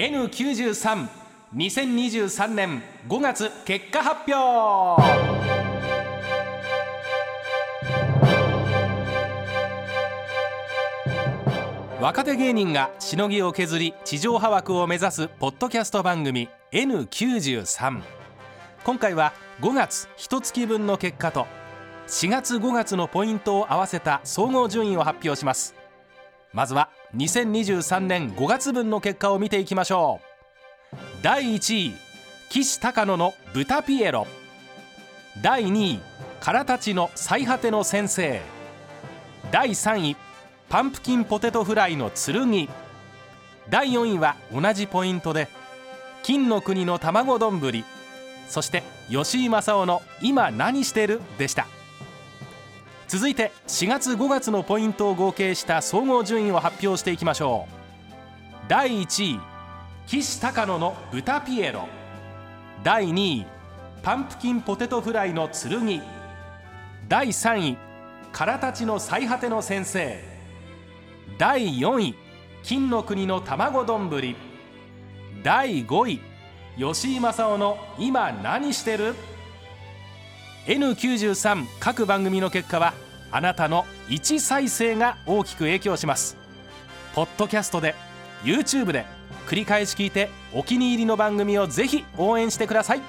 N932023 年5月結果発表。若手芸人がしのぎを削り地上波枠を目指すポッドキャスト番組 N93 今回は5月1月分の結果と4月5月のポイントを合わせた総合順位を発表します。まずは2023年5月分の結果を見ていきましょう。第1位岸高野の豚ピエロ。第2位からたちの最果ての先生第3位パンプキンポテトフライの剣第4位は同じポイントで金の国の卵丼。そして吉井正夫の今何してる？でした。続いて4月5月のポイントを合計した総合順位を発表していきましょう。第1位岸高野の豚ピエロ。第2位パンプキンポテトフライの剣。第3位からたちの最果ての先生。第4位金の国の卵丼。第5位吉井正夫の今何してる？N93 各番組の結果はあなたの1再生が大きく影響します。ポッドキャストで YouTube で繰り返し聞いてお気に入りの番組をぜひ応援してください。